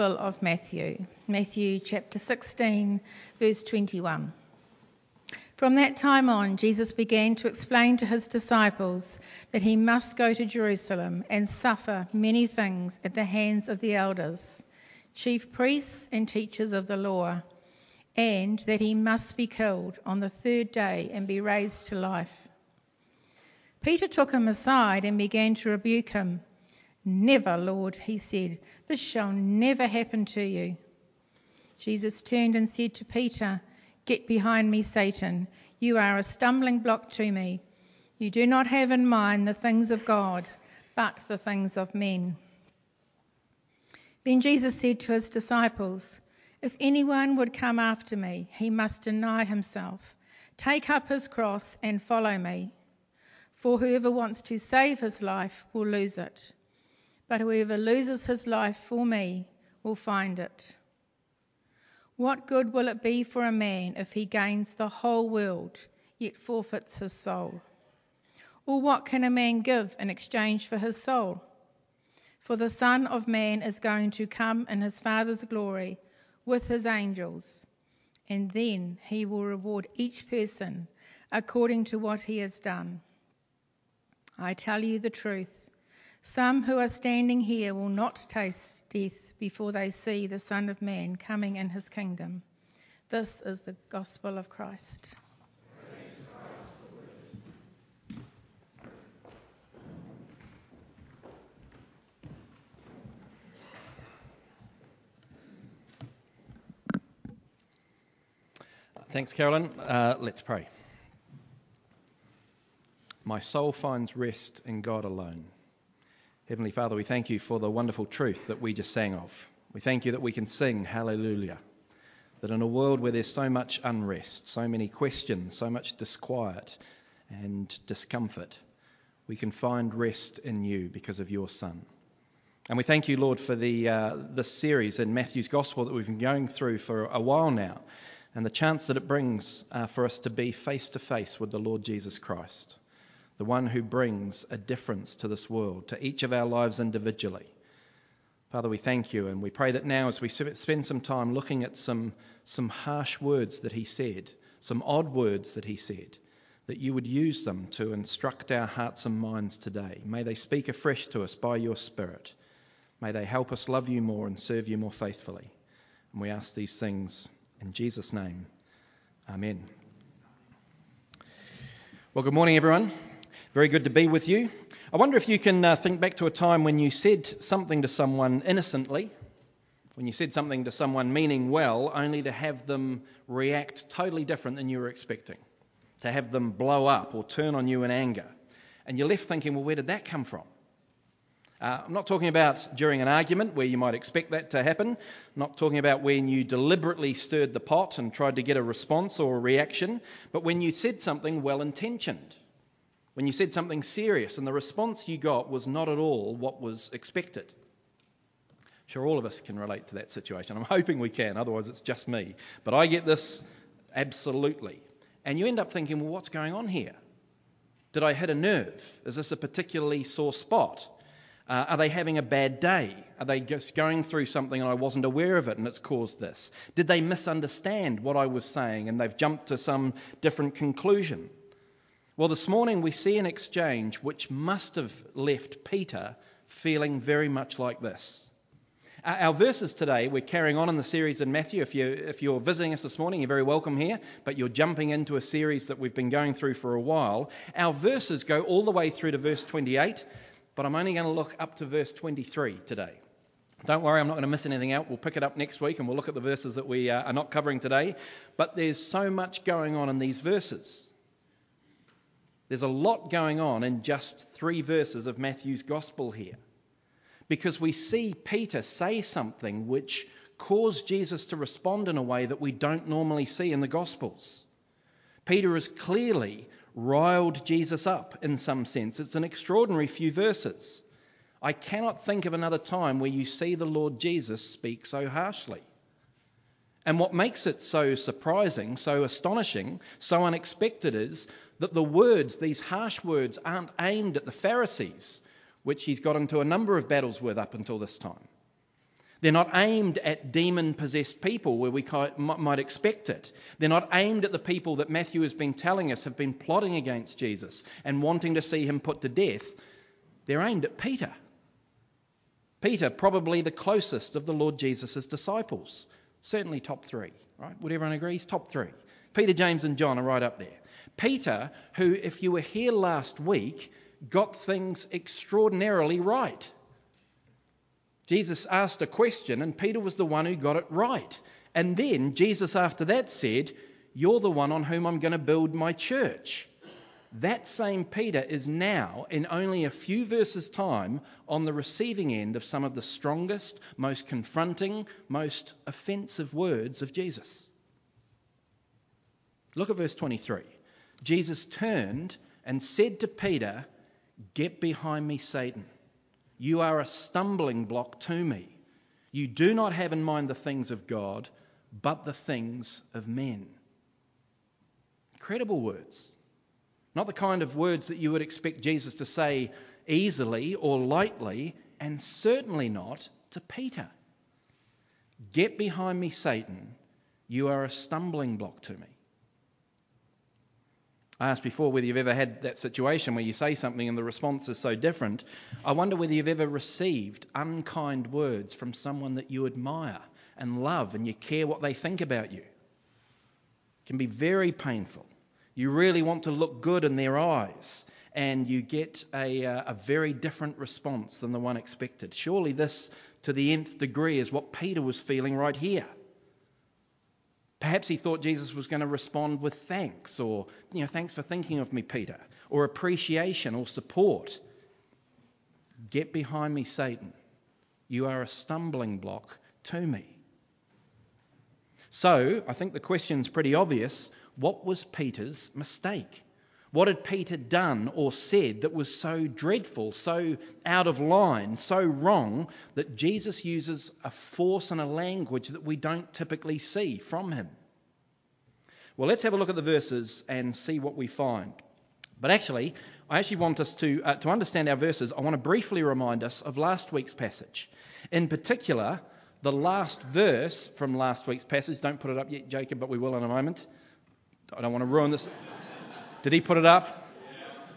of Matthew, Matthew chapter 16, verse 21. From that time on, Jesus began to explain to his disciples that he must go to Jerusalem and suffer many things at the hands of the elders, chief priests, and teachers of the law, and that he must be killed on the third day and be raised to life. Peter took him aside and began to rebuke him. Never, Lord, he said, this shall never happen to you. Jesus turned and said to Peter, Get behind me, Satan. You are a stumbling block to me. You do not have in mind the things of God, but the things of men. Then Jesus said to his disciples, If anyone would come after me, he must deny himself, take up his cross, and follow me. For whoever wants to save his life will lose it but whoever loses his life for me will find it. What good will it be for a man if he gains the whole world, yet forfeits his soul? Or what can a man give in exchange for his soul? For the Son of Man is going to come in his Father's glory with his angels, and then he will reward each person according to what he has done. I tell you the truth. Some who are standing here will not taste death before they see the Son of Man coming in his kingdom. This is the gospel of Christ. Thanks, Carolyn. Uh, let's pray. My soul finds rest in God alone. Heavenly Father, we thank you for the wonderful truth that we just sang of. We thank you that we can sing hallelujah. That in a world where there's so much unrest, so many questions, so much disquiet and discomfort, we can find rest in you because of your Son. And we thank you, Lord, for the uh, this series in Matthew's Gospel that we've been going through for a while now, and the chance that it brings uh, for us to be face to face with the Lord Jesus Christ the one who brings a difference to this world, to each of our lives individually. Father, we thank you and we pray that now as we spend some time looking at some, some harsh words that he said, some odd words that he said, that you would use them to instruct our hearts and minds today. May they speak afresh to us by your Spirit. May they help us love you more and serve you more faithfully. And we ask these things in Jesus' name. Amen. Well, good morning, everyone. Very good to be with you. I wonder if you can uh, think back to a time when you said something to someone innocently, when you said something to someone meaning well, only to have them react totally different than you were expecting, to have them blow up or turn on you in anger. And you're left thinking, well, where did that come from? Uh, I'm not talking about during an argument where you might expect that to happen. I'm not talking about when you deliberately stirred the pot and tried to get a response or a reaction, but when you said something well intentioned when you said something serious and the response you got was not at all what was expected. Sure, all of us can relate to that situation. I'm hoping we can, otherwise, it's just me. But I get this absolutely. And you end up thinking, well, what's going on here? Did I hit a nerve? Is this a particularly sore spot? Uh, are they having a bad day? Are they just going through something and I wasn't aware of it and it's caused this? Did they misunderstand what I was saying and they've jumped to some different conclusion? Well, this morning we see an exchange which must have left Peter feeling very much like this. Our verses today, we're carrying on in the series in Matthew. If, you, if you're visiting us this morning, you're very welcome here, but you're jumping into a series that we've been going through for a while. Our verses go all the way through to verse 28, but I'm only going to look up to verse 23 today. Don't worry, I'm not going to miss anything out. We'll pick it up next week and we'll look at the verses that we uh, are not covering today. But there's so much going on in these verses. There's a lot going on in just three verses of Matthew's gospel here. Because we see Peter say something which caused Jesus to respond in a way that we don't normally see in the gospels. Peter has clearly riled Jesus up in some sense. It's an extraordinary few verses. I cannot think of another time where you see the Lord Jesus speak so harshly. And what makes it so surprising, so astonishing, so unexpected is that the words, these harsh words, aren't aimed at the Pharisees, which he's got into a number of battles with up until this time. They're not aimed at demon possessed people where we might expect it. They're not aimed at the people that Matthew has been telling us have been plotting against Jesus and wanting to see him put to death. They're aimed at Peter. Peter, probably the closest of the Lord Jesus' disciples. Certainly top three, right? Would everyone agree? He's top three. Peter, James, and John are right up there. Peter, who, if you were here last week, got things extraordinarily right. Jesus asked a question, and Peter was the one who got it right. And then Jesus, after that, said, You're the one on whom I'm going to build my church. That same Peter is now, in only a few verses' time, on the receiving end of some of the strongest, most confronting, most offensive words of Jesus. Look at verse 23. Jesus turned and said to Peter, Get behind me, Satan. You are a stumbling block to me. You do not have in mind the things of God, but the things of men. Incredible words. Not the kind of words that you would expect Jesus to say easily or lightly, and certainly not to Peter. Get behind me, Satan. You are a stumbling block to me. I asked before whether you've ever had that situation where you say something and the response is so different. I wonder whether you've ever received unkind words from someone that you admire and love and you care what they think about you. It can be very painful. You really want to look good in their eyes and you get a, uh, a very different response than the one expected. Surely, this to the nth degree is what Peter was feeling right here. Perhaps he thought Jesus was going to respond with thanks, or, you know, thanks for thinking of me, Peter, or appreciation or support. Get behind me, Satan. You are a stumbling block to me. So, I think the question's pretty obvious. What was Peter's mistake? What had Peter done or said that was so dreadful, so out of line, so wrong that Jesus uses a force and a language that we don't typically see from him? Well, let's have a look at the verses and see what we find. But actually, I actually want us to, uh, to understand our verses, I want to briefly remind us of last week's passage. In particular, the last verse from last week's passage. Don't put it up yet, Jacob, but we will in a moment. I don't want to ruin this. Did he put it up?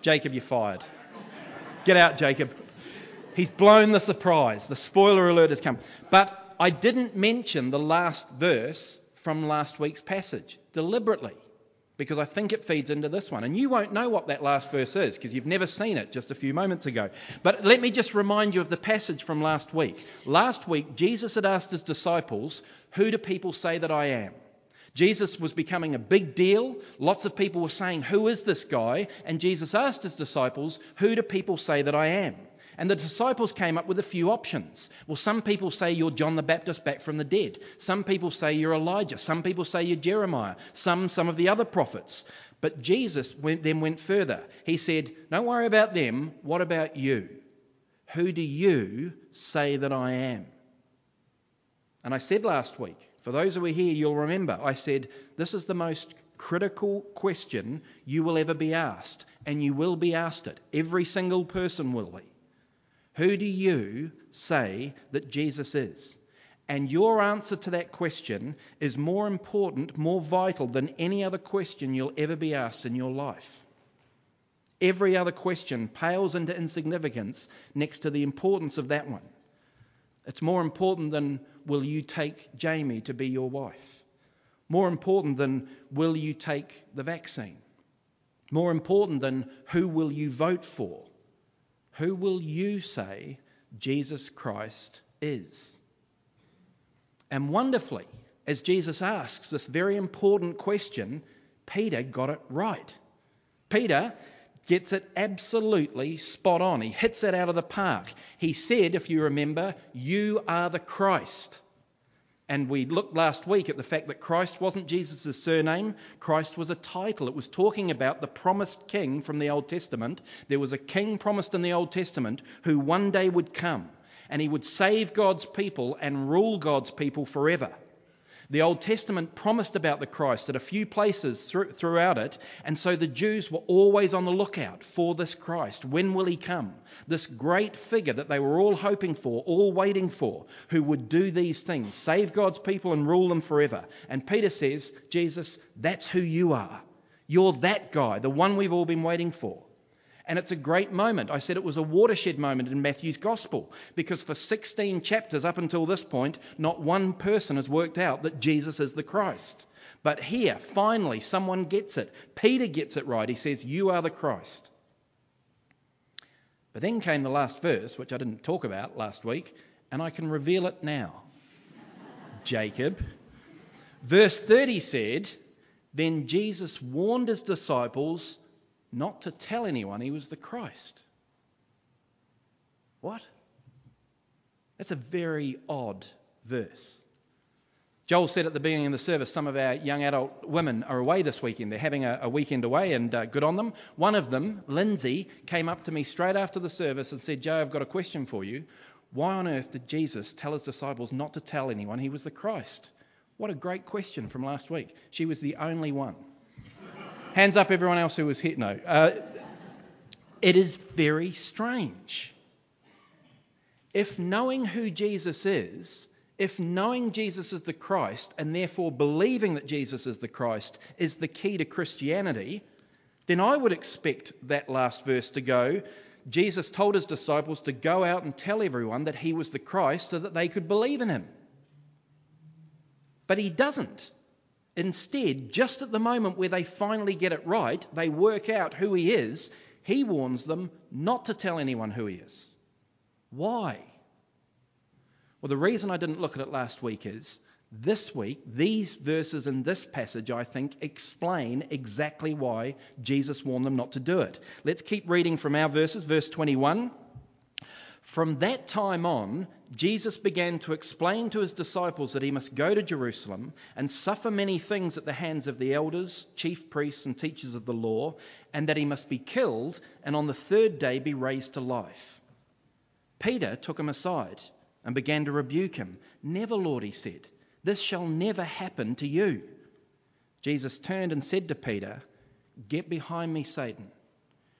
Jacob, you're fired. Get out, Jacob. He's blown the surprise. The spoiler alert has come. But I didn't mention the last verse from last week's passage deliberately because I think it feeds into this one. And you won't know what that last verse is because you've never seen it just a few moments ago. But let me just remind you of the passage from last week. Last week, Jesus had asked his disciples, Who do people say that I am? Jesus was becoming a big deal. Lots of people were saying, Who is this guy? And Jesus asked his disciples, Who do people say that I am? And the disciples came up with a few options. Well, some people say you're John the Baptist back from the dead. Some people say you're Elijah. Some people say you're Jeremiah. Some, some of the other prophets. But Jesus went, then went further. He said, Don't worry about them. What about you? Who do you say that I am? And I said last week, for those who were here, you'll remember, I said, This is the most critical question you will ever be asked. And you will be asked it. Every single person will be. Who do you say that Jesus is? And your answer to that question is more important, more vital than any other question you'll ever be asked in your life. Every other question pales into insignificance next to the importance of that one. It's more important than will you take Jamie to be your wife? More important than will you take the vaccine? More important than who will you vote for? Who will you say Jesus Christ is? And wonderfully, as Jesus asks this very important question, Peter got it right. Peter gets it absolutely spot on. He hits it out of the park. He said, if you remember, You are the Christ. And we looked last week at the fact that Christ wasn't Jesus' surname, Christ was a title. It was talking about the promised king from the Old Testament. There was a king promised in the Old Testament who one day would come and he would save God's people and rule God's people forever. The Old Testament promised about the Christ at a few places throughout it, and so the Jews were always on the lookout for this Christ. When will he come? This great figure that they were all hoping for, all waiting for, who would do these things, save God's people and rule them forever. And Peter says, Jesus, that's who you are. You're that guy, the one we've all been waiting for. And it's a great moment. I said it was a watershed moment in Matthew's gospel because for 16 chapters up until this point, not one person has worked out that Jesus is the Christ. But here, finally, someone gets it. Peter gets it right. He says, You are the Christ. But then came the last verse, which I didn't talk about last week, and I can reveal it now. Jacob. Verse 30 said, Then Jesus warned his disciples not to tell anyone he was the Christ. What? That's a very odd verse. Joel said at the beginning of the service, some of our young adult women are away this weekend. They're having a, a weekend away, and uh, good on them. One of them, Lindsay, came up to me straight after the service and said, Joe, I've got a question for you. Why on earth did Jesus tell his disciples not to tell anyone he was the Christ? What a great question from last week. She was the only one. Hands up, everyone else who was hit. No. Uh, it is very strange. If knowing who Jesus is, if knowing Jesus is the Christ and therefore believing that Jesus is the Christ is the key to Christianity, then I would expect that last verse to go Jesus told his disciples to go out and tell everyone that he was the Christ so that they could believe in him. But he doesn't. Instead, just at the moment where they finally get it right, they work out who he is, he warns them not to tell anyone who he is. Why? Well, the reason I didn't look at it last week is this week, these verses in this passage, I think, explain exactly why Jesus warned them not to do it. Let's keep reading from our verses. Verse 21. From that time on, Jesus began to explain to his disciples that he must go to Jerusalem and suffer many things at the hands of the elders, chief priests, and teachers of the law, and that he must be killed and on the third day be raised to life. Peter took him aside and began to rebuke him. Never, Lord, he said, this shall never happen to you. Jesus turned and said to Peter, Get behind me, Satan.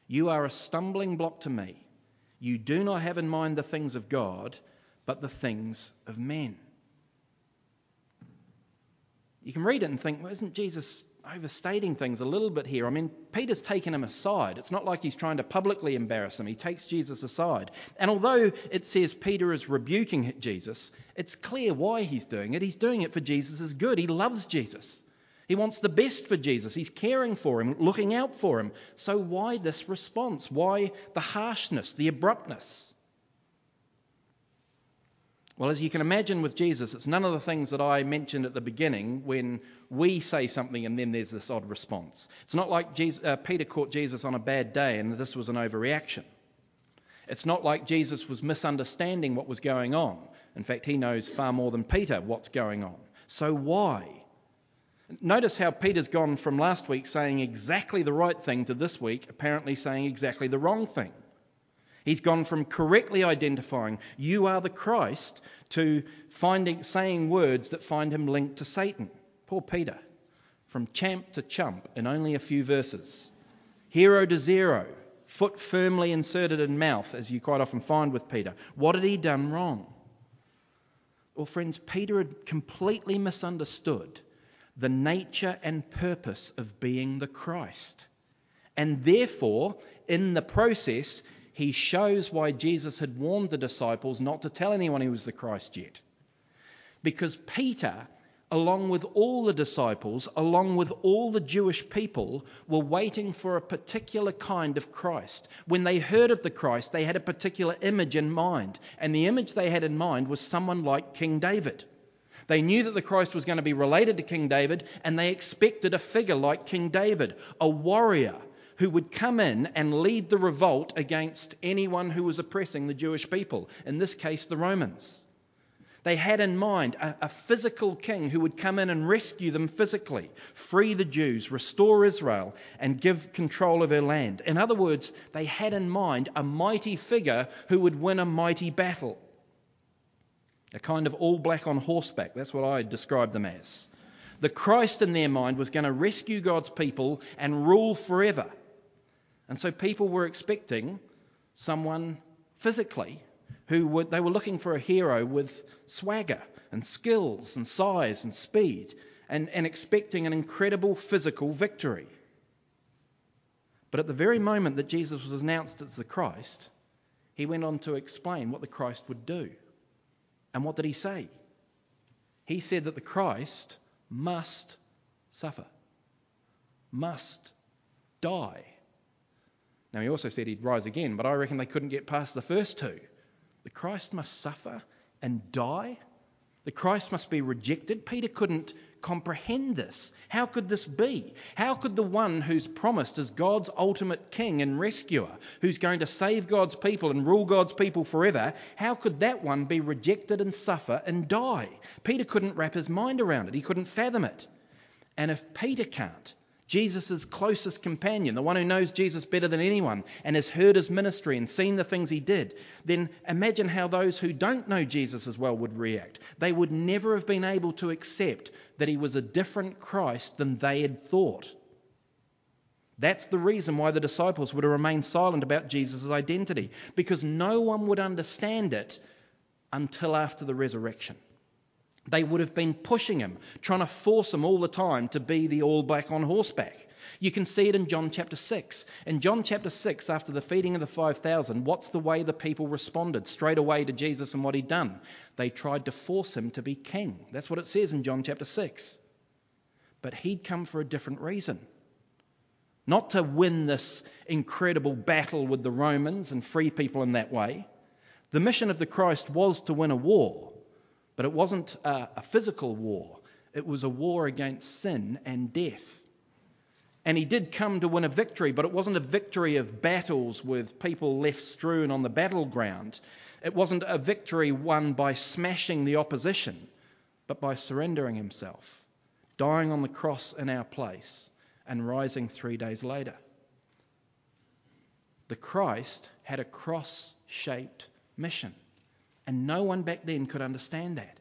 You are a stumbling block to me you do not have in mind the things of God, but the things of men. You can read it and think, well, isn't Jesus overstating things a little bit here? I mean, Peter's taken him aside. It's not like he's trying to publicly embarrass him. He takes Jesus aside. And although it says Peter is rebuking Jesus, it's clear why he's doing it. He's doing it for Jesus' good. He loves Jesus. He wants the best for Jesus. He's caring for him, looking out for him. So, why this response? Why the harshness, the abruptness? Well, as you can imagine with Jesus, it's none of the things that I mentioned at the beginning when we say something and then there's this odd response. It's not like Jesus, uh, Peter caught Jesus on a bad day and this was an overreaction. It's not like Jesus was misunderstanding what was going on. In fact, he knows far more than Peter what's going on. So, why? Notice how Peter's gone from last week saying exactly the right thing to this week apparently saying exactly the wrong thing. He's gone from correctly identifying you are the Christ to finding saying words that find him linked to Satan. Poor Peter. From champ to chump in only a few verses. Hero to zero. Foot firmly inserted in mouth, as you quite often find with Peter. What had he done wrong? Well, friends, Peter had completely misunderstood the nature and purpose of being the Christ. And therefore, in the process, he shows why Jesus had warned the disciples not to tell anyone he was the Christ yet. Because Peter, along with all the disciples, along with all the Jewish people, were waiting for a particular kind of Christ. When they heard of the Christ, they had a particular image in mind. And the image they had in mind was someone like King David. They knew that the Christ was going to be related to King David, and they expected a figure like King David, a warrior who would come in and lead the revolt against anyone who was oppressing the Jewish people, in this case, the Romans. They had in mind a, a, physical king who would come in and rescue them physically, free the Jews, restore Israel, and give control of their land. In other words, they had in mind a mighty figure who would win a mighty battle. A kind of all black on horseback. That's what I describe them as. The Christ in their mind was going to rescue God's people and rule forever. And so people were expecting someone physically who they were looking for a hero with swagger and skills and size and speed and, and expecting an incredible physical victory. But at the very moment that Jesus was announced as the Christ, he went on to explain what the Christ would do. And what did he say? He said that the Christ must suffer, must die. Now, he also said he'd rise again, but I reckon they couldn't get past the first two. The Christ must suffer and die. The Christ must be rejected. Peter couldn't comprehend this. How could this be? How could the one who's promised as God's ultimate king and rescuer, who's going to save God's people and rule God's people forever, how could that one be rejected and suffer and die? Peter couldn't wrap his mind around it. He couldn't fathom it. And if Peter can't, Jesus' closest companion, the one who knows Jesus better than anyone and has heard his ministry and seen the things he did, then imagine how those who don't know Jesus as well would react. They would never have been able to accept that he was a different Christ than they had thought. That's the reason why the disciples would have remained silent about Jesus' identity, because no one would understand it until after the resurrection. They would have been pushing him, trying to force him all the time to be the all black on horseback. You can see it in John chapter 6. In John chapter 6, after the feeding of the 5,000, what's the way the people responded straight away to Jesus and what he'd done? They tried to force him to be king. That's what it says in John chapter 6. But he'd come for a different reason. Not to win this incredible battle with the Romans and free people in that way. The mission of the Christ was to win a war. But it wasn't a, a physical war, it was a war against sin and death. And he did come to win a victory, but it wasn't a victory of battles with people left strewn on the battleground. It wasn't a victory won by smashing the opposition, but by surrendering himself, dying on the cross in our place, and rising three days later. The Christ had a cross shaped mission. And no one back then could understand that.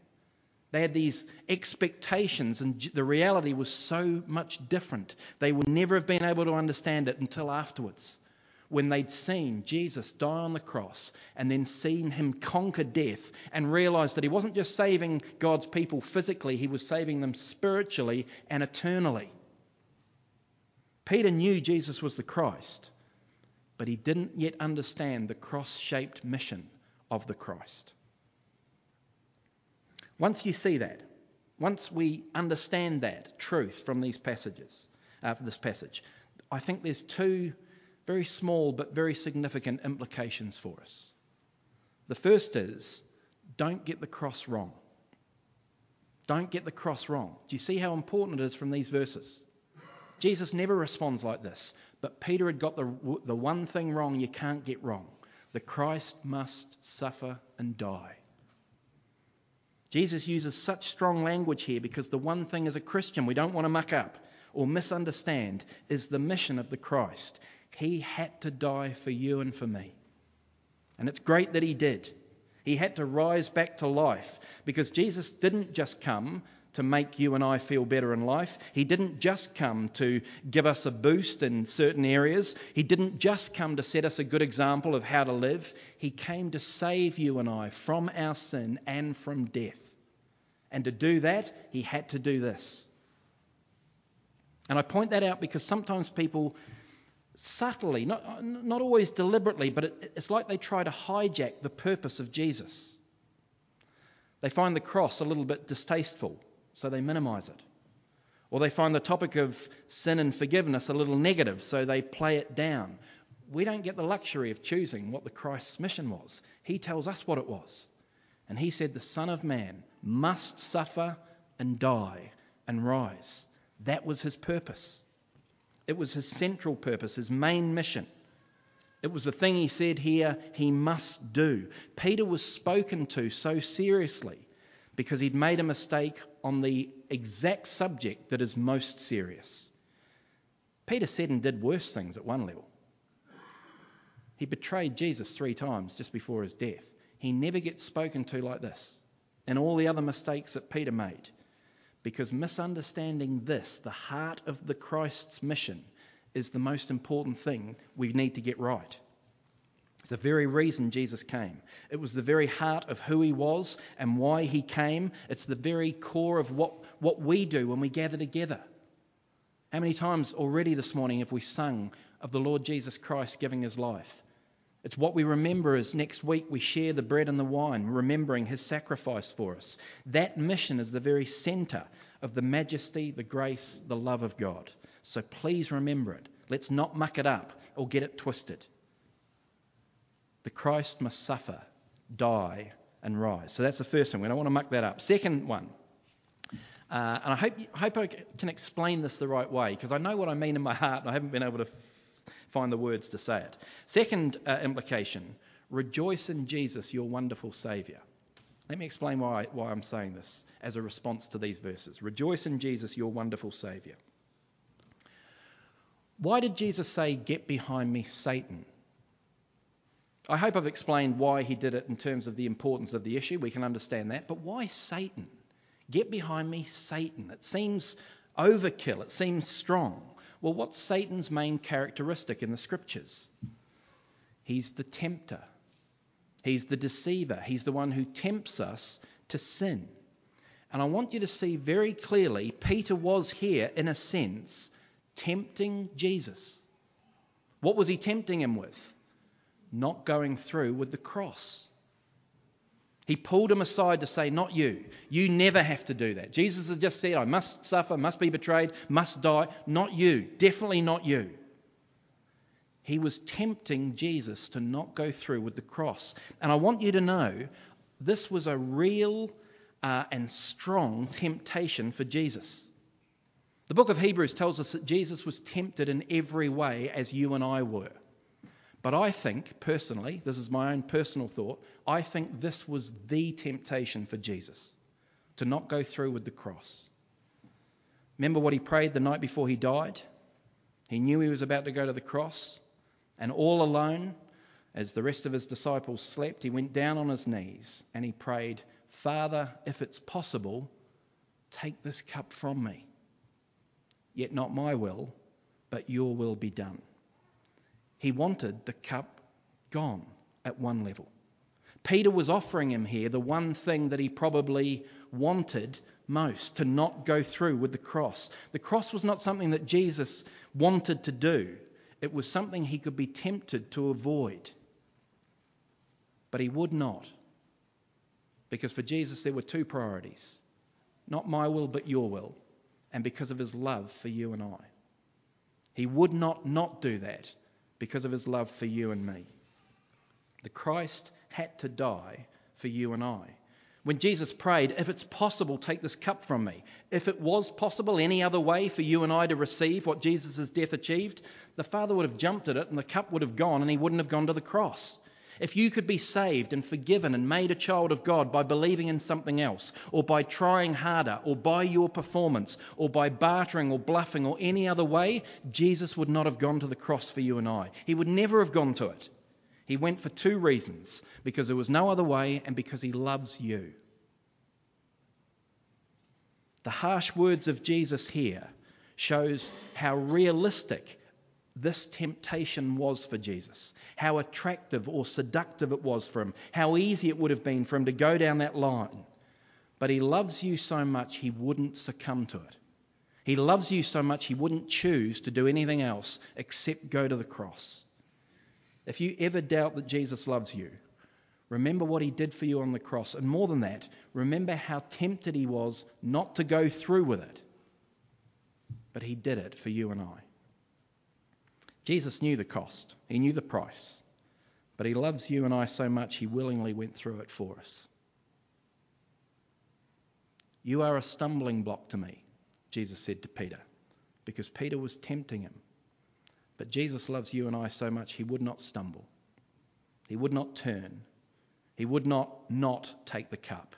They had these expectations, and the reality was so much different. They would never have been able to understand it until afterwards, when they'd seen Jesus die on the cross and then seen him conquer death and realized that he wasn't just saving God's people physically, he was saving them spiritually and eternally. Peter knew Jesus was the Christ, but he didn't yet understand the cross shaped mission of the Christ. Once you see that, once we understand that truth from these passages, uh, this passage, I think there's two very small but very significant implications for us. The first is don't get the cross wrong. Don't get the cross wrong. Do you see how important it is from these verses? Jesus never responds like this, but Peter had got the, the one thing wrong you can't get wrong. The Christ must suffer and die. Jesus uses such strong language here because the one thing as a Christian we don't want to muck up or misunderstand is the mission of the Christ. He had to die for you and for me. And it's great that he did. He had to rise back to life because Jesus didn't just come to make you and I feel better in life. He didn't just come to give us a boost in certain areas. He didn't just come to set us a good example of how to live. He came to save you and I from our sin and from death. And to do that, he had to do this. And I point that out because sometimes people subtly, not, not always deliberately, but it, it's like they try to hijack the purpose of Jesus. They find the cross a little bit distasteful so they minimize it. Or they find the topic of sin and forgiveness a little negative, so they play it down. We don't get the luxury of choosing what the Christ's mission was. He tells us what it was. And he said, The Son of Man must suffer and die and rise. That was his purpose. It was his central purpose, his main mission. It was the thing he said here he must do. Peter was spoken to so seriously because he'd made a mistake on the exact subject that is most serious. Peter said and did worse things at one level. He betrayed Jesus three times just before his death. He never gets spoken to like this. and all the other mistakes that Peter made. Because misunderstanding this, the heart of the Christ's mission, is the most important thing we need to get right. The very reason Jesus came. It was the very heart of who he was and why he came. It's the very core of what, what we do when we gather together. How many times already this morning have we sung of the Lord Jesus Christ giving his life? It's what we remember as next week we share the bread and the wine, remembering his sacrifice for us. That mission is the very centre of the majesty, the grace, the love of God. So please remember it. Let's not muck it up or get it twisted. The Christ must suffer, die, and rise. So that's the first thing. We don't want to muck that up. Second one, uh, and I hope, I hope I can explain this the right way because I know what I mean in my heart and I haven't been able to find the words to say it. Second uh, implication rejoice in Jesus, your wonderful Saviour. Let me explain why, why I'm saying this as a response to these verses. Rejoice in Jesus, your wonderful Saviour. Why did Jesus say, Get behind me, Satan? I hope I've explained why he did it in terms of the importance of the issue. We can understand that. But why Satan? Get behind me, Satan. It seems overkill, it seems strong. Well, what's Satan's main characteristic in the scriptures? He's the tempter, he's the deceiver, he's the one who tempts us to sin. And I want you to see very clearly Peter was here, in a sense, tempting Jesus. What was he tempting him with? Not going through with the cross. He pulled him aside to say, Not you. You never have to do that. Jesus had just said, I must suffer, must be betrayed, must die. Not you. Definitely not you. He was tempting Jesus to not go through with the cross. And I want you to know this was a real uh, and strong temptation for Jesus. The book of Hebrews tells us that Jesus was tempted in every way as you and I were. But I think, personally, this is my own personal thought, I think this was the temptation for Jesus to not go through with the cross. Remember what he prayed the night before he died? He knew he was about to go to the cross, and all alone, as the rest of his disciples slept, he went down on his knees and he prayed, Father, if it's possible, take this cup from me. Yet not my will, but your will be done. He wanted the cup gone at one level. Peter was offering him here the one thing that he probably wanted most to not go through with the cross. The cross was not something that Jesus wanted to do, it was something he could be tempted to avoid. But he would not. Because for Jesus, there were two priorities not my will, but your will, and because of his love for you and I. He would not not do that because of his love for you and me. The Christ had to die for you and I. When Jesus prayed, if it's possible, take this cup from me. If it was possible any other way for you and I to receive what Jesus' death achieved, the Father would have jumped at it and the cup would have gone and he wouldn't have gone to the cross. If you could be saved and forgiven and made a child of God by believing in something else, or by trying harder, or by your performance, or by bartering or bluffing or any other way, Jesus would not have gone to the cross for you and I. He would never have gone to it. He went for two reasons because there was no other way and because he loves you. The harsh words of Jesus here shows how realistic this temptation was for Jesus, how attractive or seductive it was for him, how easy it would have been for him to go down that line. But he loves you so much he wouldn't succumb to it. He loves you so much he wouldn't choose to do anything else except go to the cross. If you ever doubt that Jesus loves you, remember what he did for you on the cross. And more than that, remember how tempted he was not to go through with it. But he did it for you and I. Jesus knew the cost, he knew the price, but he loves you and I so much he willingly went through it for us. You are a stumbling block to me, Jesus said to Peter, because Peter was tempting him. But Jesus loves you and I so much he would not stumble. He would not turn. He would not not take the cup.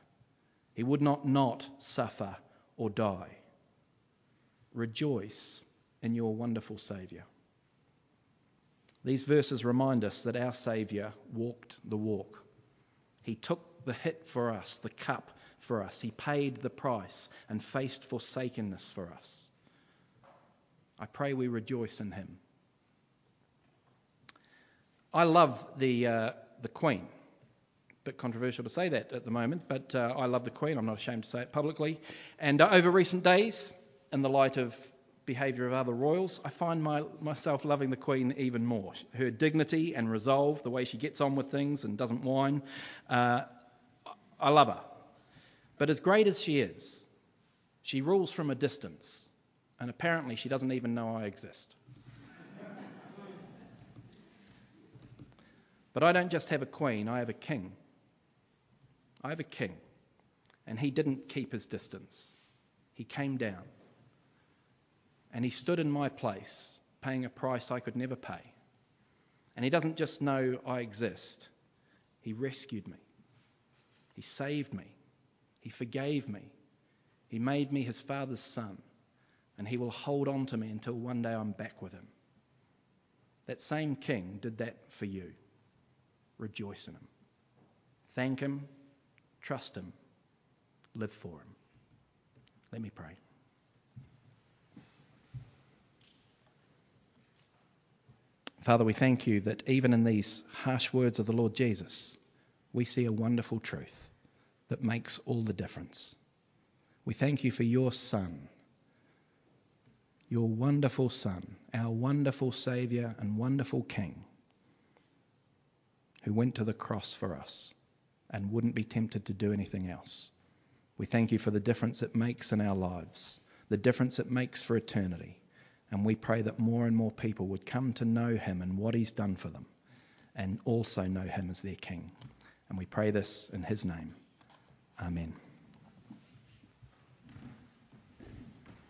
He would not not suffer or die. Rejoice in your wonderful Saviour. These verses remind us that our Saviour walked the walk. He took the hit for us, the cup for us. He paid the price and faced forsakenness for us. I pray we rejoice in him. I love the, uh, the Queen. Bit controversial to say that at the moment, but uh, I love the Queen. I'm not ashamed to say it publicly. And uh, over recent days, in the light of behaviour of other royals, I find my, myself loving the Queen even more. Her dignity and resolve, the way she gets on with things and doesn't whine, uh, I love her. But as great as she is, she rules from a distance, and apparently she doesn't even know I exist. but I don't just have a queen, I have a king. I have a king, and he didn't keep his distance. He came down, and he stood in my place, paying a price I could never pay. And he doesn't just know I exist, he rescued me, he saved me, he forgave me, he made me his father's son, and he will hold on to me until one day I'm back with him. That same king did that for you. Rejoice in him. Thank him Trust Him. Live for Him. Let me pray. Father, we thank you that even in these harsh words of the Lord Jesus, we see a wonderful truth that makes all the difference. We thank you for your Son, your wonderful Son, our wonderful Saviour and wonderful King, who went to the cross for us and wouldn't be tempted to do anything else. We thank you for the difference it makes in our lives, the difference it makes for eternity. And we pray that more and more people would come to know him and what he's done for them, and also know him as their king. And we pray this in his name. Amen.